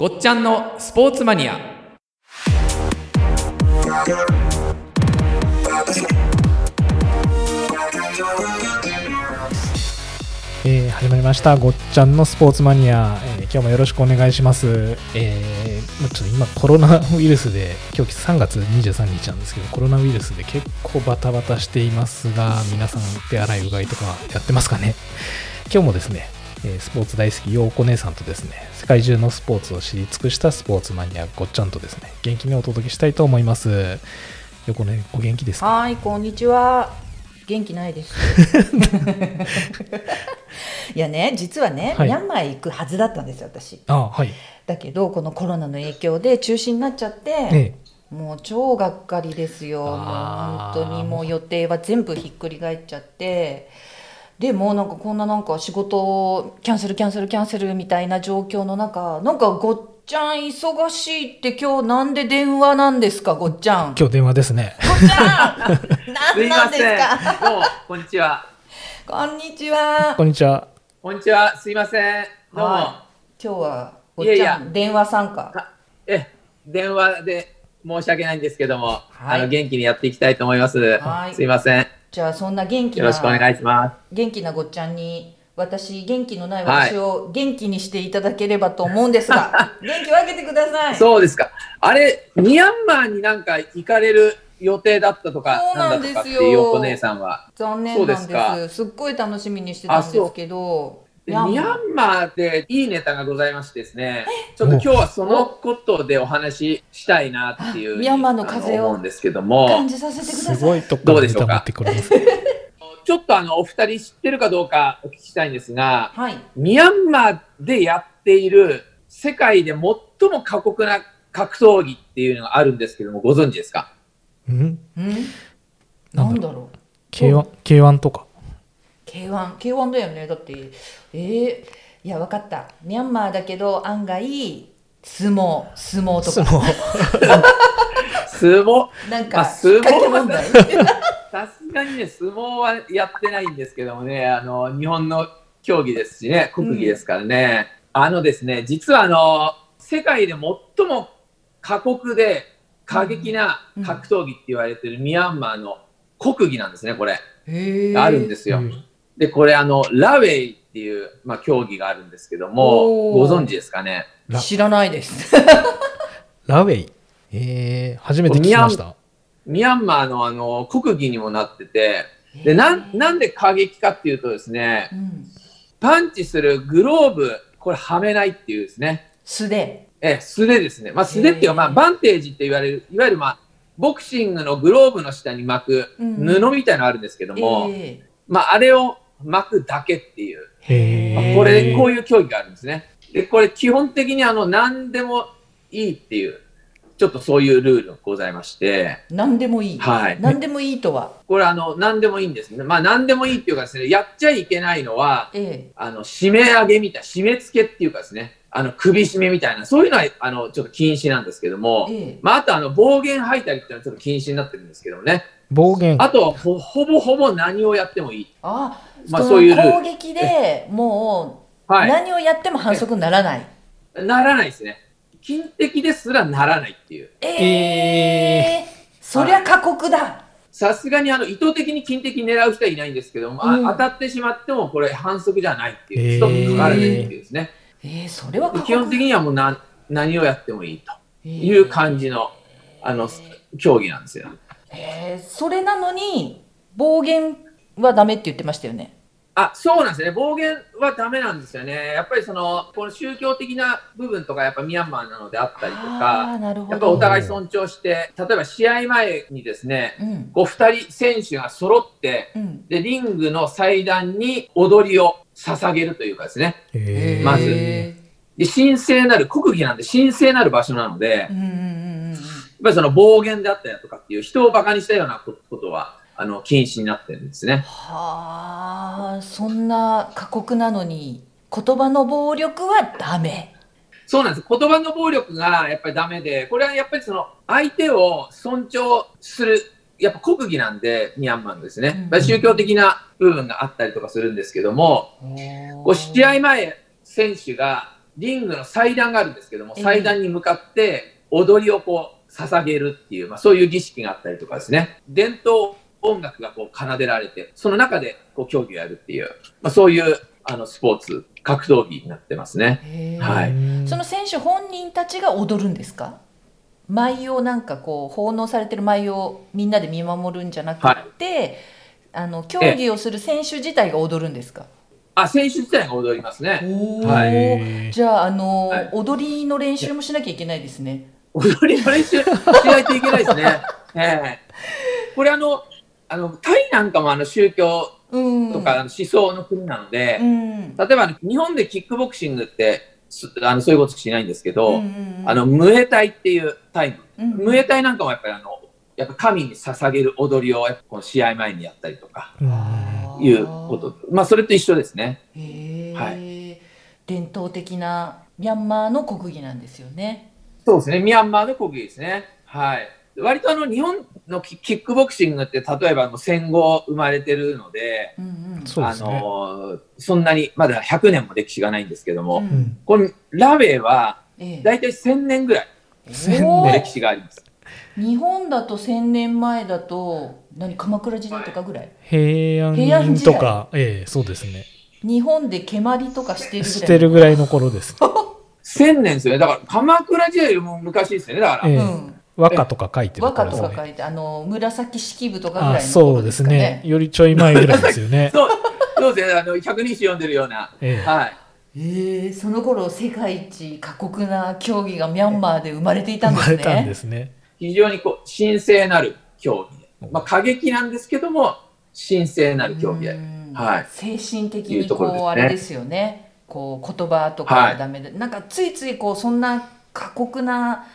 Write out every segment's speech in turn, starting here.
ごっちゃんのスポーツマニア。えー始まりました。ごっちゃんのスポーツマニア、えー今日もよろしくお願いします、えーまあちょっと今コロナウイルスで今日3月23日なんですけどコロナウイルスで結構バタバタしていますが皆さん手洗いうがいとかやってますかね？今日もですね、えースポーツ大好きようこ姉さんとですね世界中のスポーツを知り尽くしたスポーツマニアごっちゃんとですね元気にお届けしたいと思いますよこねお元気ですか？はい、こんにちは。元気ないです。いやね、実はね、はいミャンマー行くはずだったんですよ、私。あはいだけど、このコロナの影響で中止になっちゃって、えもう超がっかりですよ。もう本当にもう予定は全部ひっくり返っちゃって。でもうなんかこんななんか仕事をキャンセルキャンセルキャンセルみたいな状況の中なんかごっちゃん忙しいって今日なんで電話なんですかごっちゃん。今日電話ですねごっちゃんす何なんですせん。かどうも、こんにちは。こんにちは。こんにちはこんにちは。すいません。どうも。はい今日はごっいやいやちゃん電話参加。あえ、電話で申し訳ないんですけども、はいあの元気にやっていきたいと思います。はいすいません。じゃあそんな元気よろしくおな願いしま元気なごっちゃんに私元気のない私を元気にしていただければと思うんですが、元気をあげてください。す。そうですか。あれ、ミャンマーになんか行かれる予定だったとか、そうななんんですよだとかっていうよこ姉さんは。残念なんですすっごい楽しみにしてたんですけど。ミャンマー。でいいネタがございましてですね、ちょっと今日はそのことでお話ししたいなっていうあミャンマーの風を思うんですけども、感じさせてくだすさい。ごいとこからネタ持ってくるんですね ちょっとあのお二人知ってるかどうかお聞きしたいんですが、はい。ミャンマーでやっている世界で最も過酷な格闘技っていうのがあるんですけども、ご存知ですか？うん？うん？なだろう。なんんだろう。K1, K1 とか K1、K1 だよね。だって、えー、いや、わかった。ミャンマーだけど、案外、相撲、相撲とか。相撲 相撲、なんか、まあ相撲問題。さすがにね、相撲はやってないんですけどもね、あの日本の競技ですしね、国技ですからね、あのですね、実はあの世界で最も過酷で過激な格闘技って言われてるミャンマーの国技なんですね、これ。あるんですよ。うんで、これあの、ラウェイっていう、まあ、競技があるんですけども、ご存知ですかね？ラ知らないです。ラウェイえー、初めて聞きましたミャンマーのあの国技にもなってて、でなんなんで過激かっていうとですねう、ん。パンチするグローブ、これはめないっていうですね、素手。え素手ですね。まあ、素手っていうか、まあ、バンテージって言われる、いわゆる、まあ、ボクシングのグローブの下に巻くうん布みたいなのあるんですけども、えまあ、あれを巻くだけっていう、これ、こういう競技があるんですね。で、これ基本的にあの、何でもいいっていう、ちょっとそういうルールがございまして、ー、何でもいい。はい何でもいいとは？これあの、何でもいいんですね。まあ、何でもいいっていうかですね、やっちゃいけないのは、えあの、締め上げみたい、締め付けっていうかですね、あの、首絞めみたいな、そういうのは、あの、ちょっと禁止なんですけども、ええまあ、あとあの、暴言吐いたりっていうのはちょっと禁止になってるんですけどもね。暴言あとはほ、ほぼほぼ何をやってもいい。あ、まあそそういう攻撃で もう、はい。何をやっても反則にならない。ならないですね。金的ですらならないっていう。えええそりゃ過酷だ。さすがにあの、意図的に金的狙う人はいないんですけども、あうん当たってしまっても、これ反則じゃないっていう。ストップかからないっていうですね。ええそれは過酷基本的にはもう何何をやってもいいとええいう感じの、あの競技なんですよ。ええそれなのに、暴言はダメって言ってましたよね。あそうなんですね、暴言はダメなんですよね、やっぱりそのこの宗教的な部分とか、やっぱミャンマーなのであったりとあか、あ、なるほやっぱおど。互い尊重して、例えば試合前にですね、うん。こう2人選手が揃って、うん。でリングの祭壇に踊りを捧げるというかですね、えーまずえで神聖なる、国技なんで神聖なる場所なので、やっえうんうんうんうん。ぱりその暴言であったりだとかっていう、人をバカにしたようなことはあの禁止になってるんですね。はあ、そんな過酷なのに、言葉の暴力はダメ。そうなんです。言葉の暴力がやっぱりダメで、これはやっぱりその相手を尊重する、やっぱ国技なんで、ミャンマーのですね。うん宗教的な部分があったりとかするんですけども、こう試合前、選手がリングの祭壇があるんですけども、ええ祭壇に向かって踊りをこう捧げるっていう、まあ、そういう儀式があったりとかですね、伝統音楽がこう奏でられて、その中でこう競技をやるっていう、まあ、そういうあのスポーツ、格闘技になってますね。はい。うんその選手本人たちが踊るんですか？舞をなんかこう奉納されてる舞をみんなで見守るんじゃなくて、あの競技をする選手自体が踊るんですか、あ、選手自体が踊りますね。はい。じゃあ、あのはい。踊りの練習もしなきゃいけないですね。踊りの練習しないといけないですね。ええ。これあの、あの、タイなんかもあの宗教うん、とか思想の国なので、うん、例えば日本でキックボクシングってすあのそういうことしないんですけど、うんうんうん。あのムエタイっていうタイプ、うんムエタイなんかもやっぱりあのやっぱ神に捧げる踊りをやっぱこの試合前にやったりとかいうこと。まあそれと一緒ですね。は伝統的なミャンマーの国技なんですよね。そうですね。ミャンマーの国技ですね。はい割とあの日本のキキックボクシングって例えばあの戦後生まれてるのでうんうん。あそうですね。のそんなにまだ100年も歴史がないんですけども、うん。うん。このラベはええ。大体1000年ぐらい1000おーの歴史があります。日本だと1000年前だと何鎌倉時代とかぐらい、平平安安時代。とか、ええそうですね。日本で蹴鞠とかしてるぐらい捨てるぐらいの頃です。1000年ですよね。だから鎌倉時代よりも昔ですよね。だから、ええ。うん和歌とか書いてる和歌。とか書いてあの紫式部とかぐらいあのそうですね。ね。よりちょい前ぐらいですよね。そうそうですね。あの百人一首読んでるような。ええ。はい。へえその頃世界一過酷な競技がミャンマーで生まれていたんですね。生まれたんですね。非常にこう神聖なる競技で、まあ、過激なんですけども神聖なる競技はい。精神的にころですねあれですよね。こう言葉とかははいダメで、なんかついついこうそんな過酷な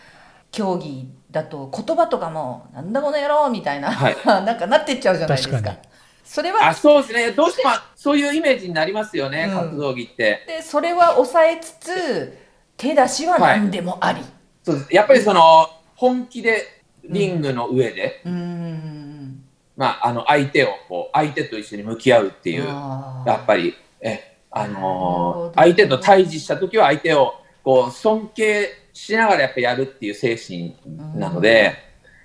競技だと言葉とかもなんだこの野郎みたいな、はい。なんかなってっちゃうじゃないですか。確かに。それはあそうですね。どうしてもそういうイメージになりますよね、うん。格闘技って。でそれは抑えつつ手出しは何でもあり、そうです。やっぱりその本気でリングの上で、うん、うん。まあ、あの相手をこう相手と一緒に向き合うっていうやっぱりえあのー相手と対峙した時は相手をこう尊敬しながらやっぱやるっていう精神なので、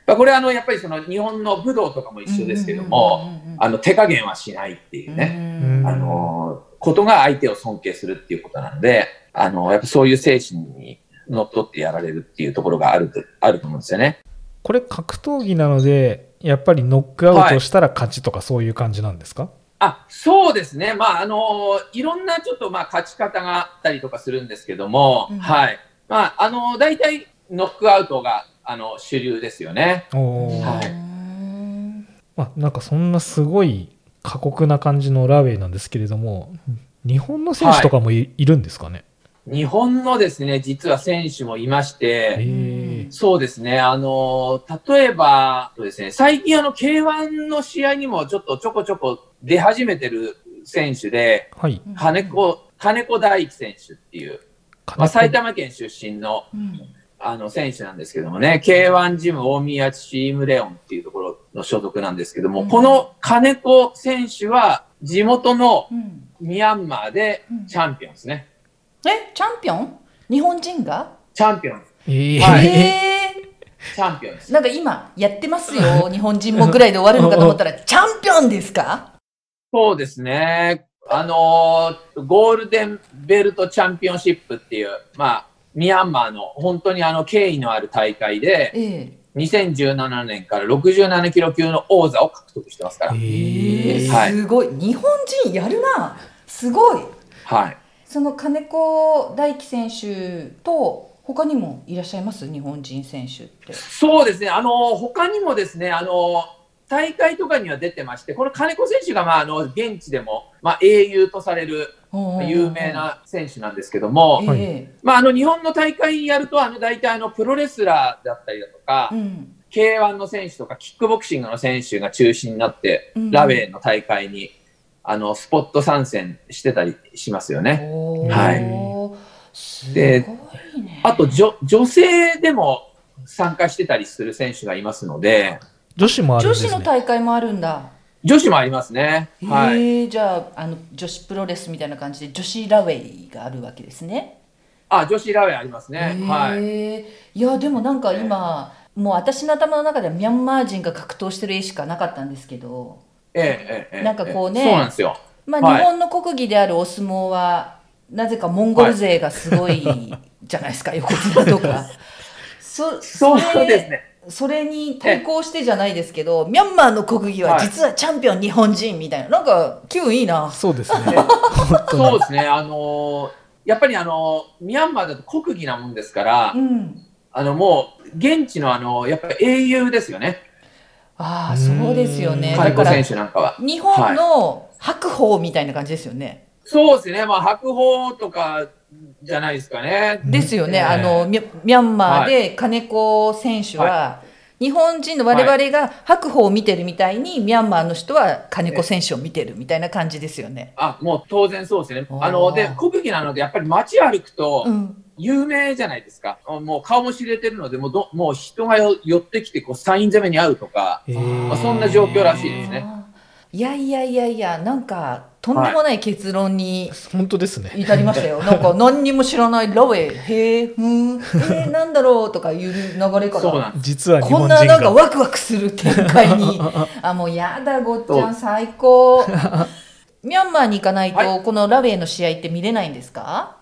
まあこれはあのやっぱりその日本の武道とかも一緒ですけども、手加減はしないっていうね、うん。あのーことが相手を尊敬するっていうことなので、あのーやっぱそういう精神にのっとってやられるっていうところがあるとあると思うんですよね。これ格闘技なので、やっぱりノックアウトしたら勝ちとかそういう感じなんですか、あそうですね、まああのいろんなちょっとまあ勝ち方があったりとかするんですけども、うん。はい。まああの大体ノックアウトがあの主流ですよね。おー。はい。あ、なんかそんなすごい過酷な感じのラーウェイなんですけれども、日本の選手とかもい,、るんですかね？日本のですね実は選手もいましえて、ー。そうですね、あの例えばそうですね。最近あの K1 の試合にもちょっとちょこちょこ出始めてる選手で、はい。金子金子大輝選手っていう、まあ、埼玉県出身のうん。あの選手なんですけどもね、K1 ジム大宮チームレオンっていうところの所属なんですけども、うん。この金子選手は地元のうん。ミャンマーでチャンピオンですね。えチャンピオン？日本人が？チャンピオン、えー。はい。えチャンピオンです。ーなんか今やってますよ日本人もぐらいで終わるのかと思ったら チャンピオンですか？そうですね。あのーゴールデンベルトチャンピオンシップっていう、まあ、ミャンマーの本当にあの敬意のある大会で、ええ。2017年から67キロ級の王座を獲得してますから。ええーーはい。すごい。日本人やるな。すごい。はい。その金子大輝選手と他にもいらっしゃいます？日本人選手って。そうですね、あの他にもですね、あの大会とかには出てまして、この金子選手が、まあ、あの現地でも、まあ、英雄とされる有名な選手なんですけども、はい。えまあ、あの日本の大会やると、あの大体あのプロレスラーだったりだとかえ、うん、K1 の選手とか、キックボクシングの選手が中心になって、うん。ラウェイの大会にあのスポット参戦してたりしますよね。おはい。ーすごいでね。あと女、女性でも参加してたりする選手がいますので、女子もあるんですね。女子の大会もあるんだ女子もありますね。はい。へえじゃああの女子プロレスみたいな感じで女子ラウェイがあるわけですねあ、女子ラーメンありますね。はい。へえいやでもなんか今、もう私の頭の中ではミャンマー人が格闘してる絵しかなかったんですけど、えええなんかこうねそうなんですよ。まあ、はい日本の国技であるお相撲はなぜかモンゴル勢がすごいじゃないですか、横綱とか。そそうですね。それに対抗してじゃないですけど、ミャンマーの国技ははい実はチャンピオン日本人みたいな、なんか気分いいな。そうですね。そうですね。あのーやっぱりあのーミャンマーだと国技なもんですから、うん。あのもう現地のあのやっぱり英雄ですよね。ああ、そうですよね。うんだから金子選、手なんかは。日本の白鵬みたいな感じですよね。そうですね。まあ白鵬とかじゃないですかね。ですよね。ええあの、ミャンマーで金子選手は、日本人の我々が白鵬を見てるみたいに、ミャンマーの人は金子選手を見てるみたいな感じですよね。あ、もう当然そうですね。あので国技なのでやっぱり街歩くとうん。有名じゃないですか。もう顔も知れてるのでもうどもう人がよ寄ってきてこうサイン攻めに会うとか。えーまあそんな状況らしいですねいやいやいやいや、なんか、とんでもない結論に本当ですね。至りましたよ。なんか、何にも知らないラウェイ、へえ、ふーん、えー、なんだろうとかいう流れから。実は日こんななんかが。ワクワクする展開に。あ、もうやだ、ごっちゃん、最高。ミャンマーに行かないと、はこのラウェイの試合って見れないんですか？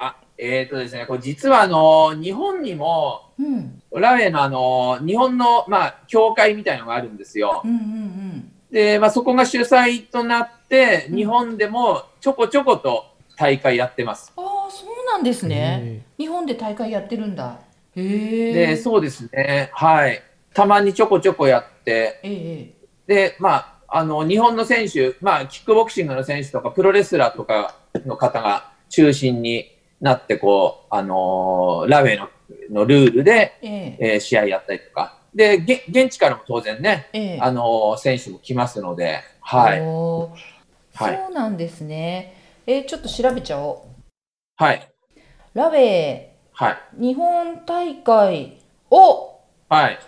あ、えっ、とですね。これ実はあの日本にもうん。ラウェイのあの日本のまあ協会みたいのがあるんですよ。うんうんうん。で、まあそこが主催となって日本でもちょこちょこと大会やってます。ああ、そうなんですね。日本で大会やってるんだ。へえ。で、そうですね。はい。たまにちょこちょこやって、ええ。で、まあ、あの、日本の選手、まあ、キックボクシングの選手とか、プロレスラーとかの方が中心になって、こう、あのーラウェイののルールで、ええ。えー試合やったりとか。で、げ現地からも当然ね、ええ。あのー選手も来ますので、はい。そうなんですね。えーちょっと調べちゃおう。はい。ラウェイ、はい。日本大会、おはい。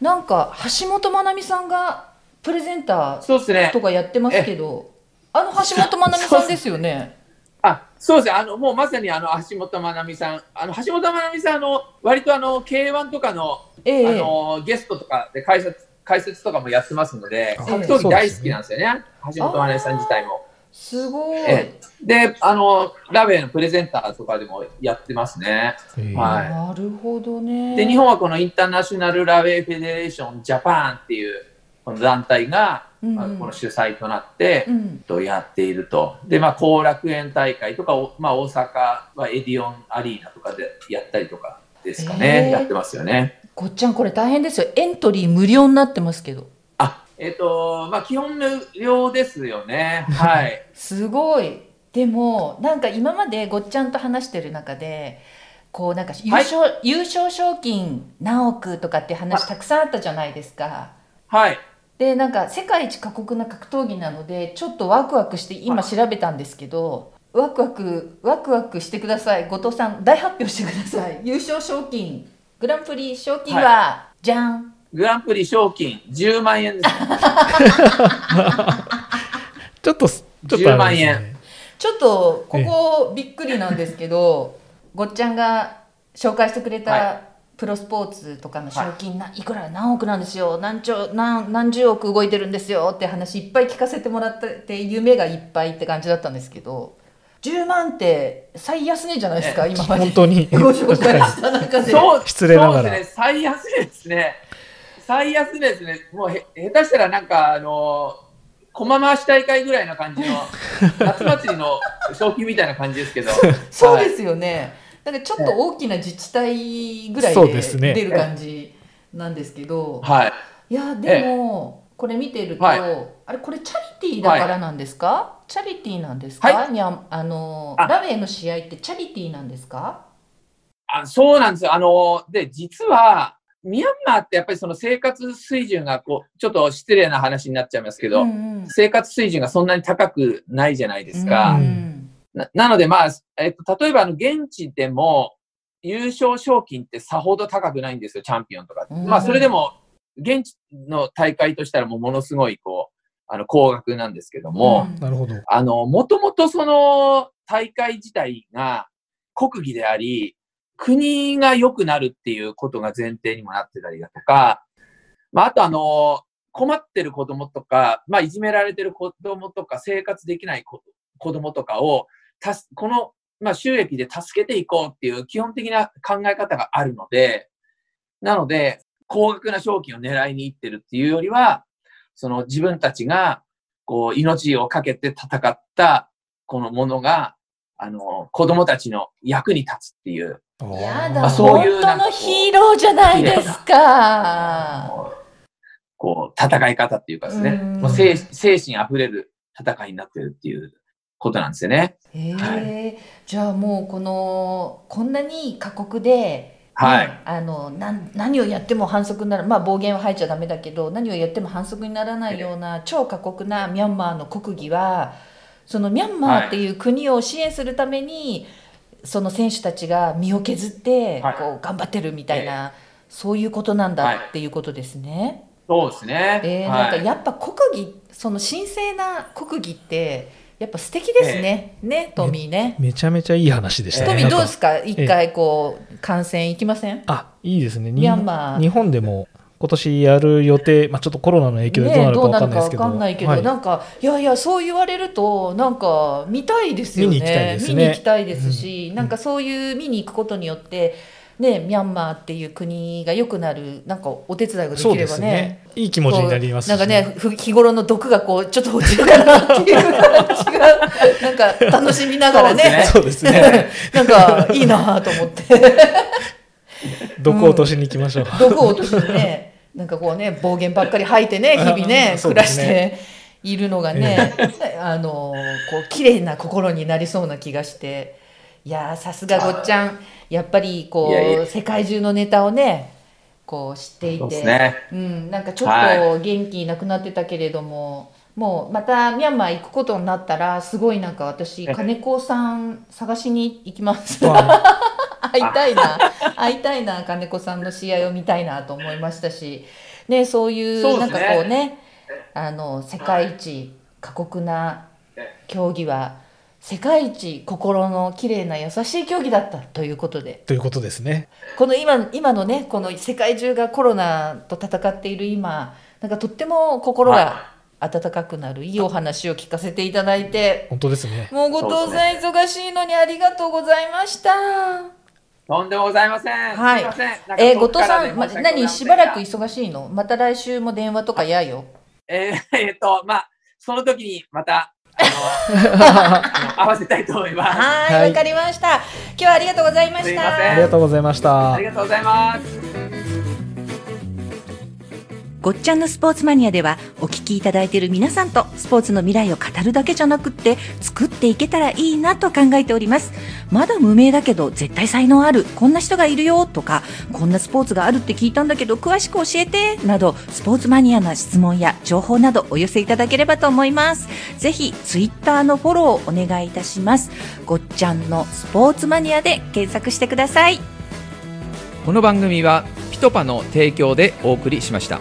なんか橋本まなみさんがプレゼンタそうですねーと。かやってますけど、あの橋本まなみさんですよね。あ、そうですね。あの、もうまさにあの、橋本まなみさん。あの、橋本まなみさん、あの、割とあの、K1 とかの、ええあの、ゲストとかで解説、解説とかもやってますので、あ格闘技大好きなんですよね。橋本まなみさん自体も。すごい。ええで、あの、ラベのプレゼンターとかでもやってますね。えーはいなるほどね。で、日本はこのインターナショナルラウェイフェデレーションジャパンっていう、この団体が、うんこの主催となって、うん。とやっていると。で、まあ、後楽園大会とか、おまあ、大阪はエディオンアリーナとかでやったりとかですかね。やってますよね。ごっちゃんこれ大変ですよ。エントリー無料になってますけど。あ、えっ、と、まあ、基本無料ですよね。はい。すごい。でもなんか今までごっちゃんと話してる中でこうなんか優勝、優勝賞金何億とかって話たくさんあったじゃないですか。はい。でなんか世界一過酷な格闘技なのでちょっとワクワクして今調べたんですけどワクワクワクワクしてください後藤さん大発表してください優勝賞金グランプリ賞金は、じゃん。グランプリ賞金10万円です。ね。ちょっと、ちょっと10万円。ちょっとここびっくりなんですけどごっちゃんが紹介してくれはたプロスポーツとかの賞金ないくら何億なんですよ。何兆何何十億動いてるんですよって話いっぱい聞かせてもらって夢がいっぱいって感じだったんですけど10万って最安値じゃないですか今まで本当に。ご紹介した中でそう、失礼ながらそうですね。最安値ですね。最安値ですね。もうへ、下手したらなんか、あの駒回し大会ぐらいな感じの、夏祭りの賞金みたいな感じですけど。はいそうですよね、なんかちょっと大きな自治体ぐらいで出る感じなんですけど、はい。いやでもこれ見てると、はいあれこれチャリティーだからなんですか、チャリティーなんですか、はにゃあのあ。ラベの試合ってチャリティーなんですか？あそうなんですよ。あの、で、実は、ミャンマーってやっぱりその生活水準がこう、ちょっと失礼な話になっちゃいますけど、うんうん。生活水準がそんなに高くないじゃないですか。うんななので、まあ、えっと、例えばあの現地でも優勝賞金ってさほど高くないんですよ、チャンピオンとか。うん。まあ、それでも、現地の大会としたらもうものすごい、こう、あの、高額なんですけども、うんなるほど。あの、もともとその大会自体が国技であり、国が良くなるっていうことが前提にもなってたりだとか、まあ、あとあの、困ってる子供とか、まあ、いじめられてる子供とか、生活できない子子供とかを、たすこの、まあ、収益で助けていこうっていう基本的な考え方があるので、なので、高額な賞金を狙いに行ってるっていうよりは、その自分たちが、こう、命をかけて戦った、このものが、あの、子供たちの役に立つっていう、やだ、まあそういう本当のヒーローじゃないですか。こう、戦い方っていうかですね、うんもう精精神あふれる戦いになってるっていうことなんですよね。えはえじゃあもうこのこんなに過酷で、ねはい。あのなん何をやっても反則になるまあ暴言は吐いちゃダメだけど何をやっても反則にならないような超過酷なミャンマーの国技はそのミャンマーっていう国を支援するために、その選手たちが身を削ってはい。こう頑張ってるみたいな、そういうことなんだっていうことですね。そうですね。えーはなんかやっぱ国技その神聖な国技ってやっぱ素敵ですね、ねトミーね。めちゃめちゃいい話でしたトね。なんかミーどうですか？一回こう観戦行きません？あ、いいですね。ミャンマー。日本でも今年やる予定、まあ、ちょっとコロナの影響でどうなるかねどうなるかわわかんないですけど。かんないけど、はい。なんかいやいやそう言われるとなんか見たいですよね。見に行きたいですね。見に行きたいですし、うん。なんかそういう見に行くことによってねミャンマーっていう国が良くなるなんかお手伝いができればね。すね。いい気持ちになりますしこうなんかねふ日頃の毒がこうちょっと落ちるかなっていう感じが なんか楽しみながらね。そうですね。なんかいいなと思って。毒を落としに行きましょう。毒を落としてねなんかこうね暴言ばっかり吐いてね日々ね暮らしているのがねあのこう綺麗な心になりそうな気がしていやーさすがごっちゃん。やっぱりこういやいや。世界中のネタをねこう知っていて、ね。うん、なんかちょっはと元気なくなってたけれども、もうまたミャンマー行くことになったらすごいなんか私え。金子さん探しに行きます。は 会いたいな。会いたいな金子さんの試合を見たいなと思いましたし、ね、そういうなんかこうねあの世界一過酷な競技は世界一心の綺麗な優しい競技だったということでということですね。この今今のねこの世界中がコロナと戦っている今なんかとっても心が温かくなるいいお話を聞かせていただいて本当ですね。もう後藤さん忙しいのにありがとうございました。とんでもございません。はいえー、後藤さん、ま、何しばらく忙しいのまた来週も電話とか嫌よ。えーえーと、まあ、その時にまた、合わせたいと思います。はい、わ、はいかりました。今日はありがとうございました。すいませんありがとうございましたあり。がとうございます。ごっちゃんのスポーツマニアではお聞きいただいている皆さんとスポーツの未来を語るだけじゃなくって作っていけたらいいなと考えております。まだ無名だけど絶対才能ある、こんな人がいるよとか、こんなスポーツがあるって聞いたんだけど詳しく教えてなどスポーツマニアな質問や情報などお寄せいただければと思います。ぜひツイッターのフォローをお願いいたします。ごっちゃんのスポーツマニアで検索してください。この番組はピトパの提供でお送りしました。